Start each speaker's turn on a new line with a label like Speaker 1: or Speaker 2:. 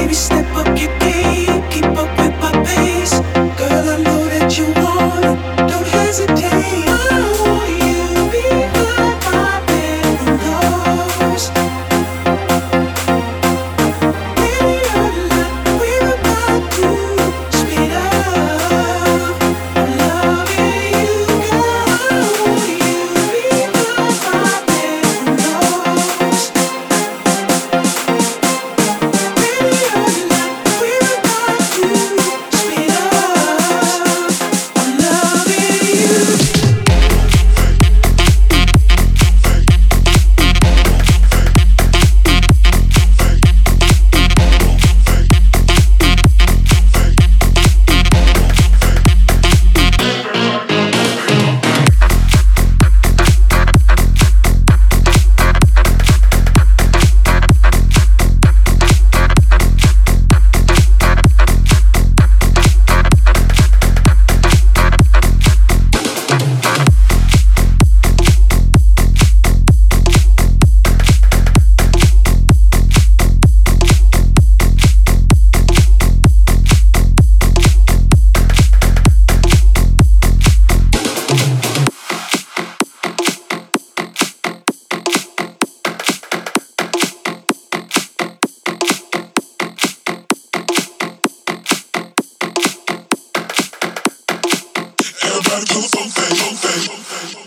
Speaker 1: baby, step up your game, keep up. gotta do something, something.